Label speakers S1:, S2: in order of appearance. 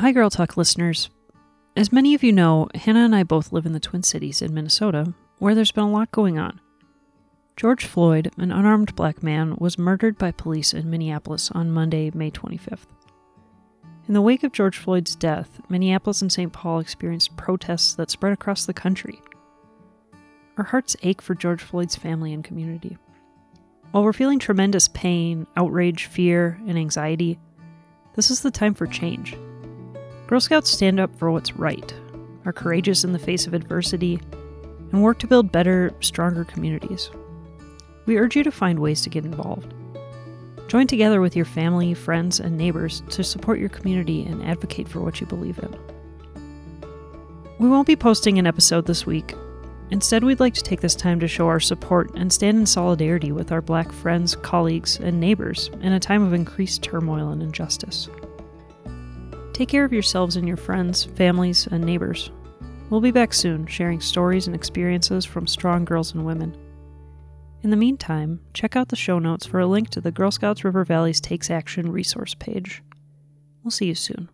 S1: Hi, Girl Talk listeners. As many of you know, Hannah and I both live in the Twin Cities in Minnesota, where there's been a lot going on. George Floyd, an unarmed black man, was murdered by police in Minneapolis on Monday, May 25th. In the wake of George Floyd's death, Minneapolis and St. Paul experienced protests that spread across the country. Our hearts ache for George Floyd's family and community. While we're feeling tremendous pain, outrage, fear, and anxiety, this is the time for change. Girl Scouts stand up for what's right, are courageous in the face of adversity, and work to build better, stronger communities. We urge you to find ways to get involved. Join together with your family, friends, and neighbors to support your community and advocate for what you believe in. We won't be posting an episode this week. Instead, we'd like to take this time to show our support and stand in solidarity with our black friends, colleagues, and neighbors in a time of increased turmoil and injustice. Take care of yourselves and your friends, families, and neighbors. We'll be back soon, sharing stories and experiences from strong girls and women. In the meantime, check out the show notes for a link to the Girl Scouts River Valleys Takes Action resource page. We'll see you soon.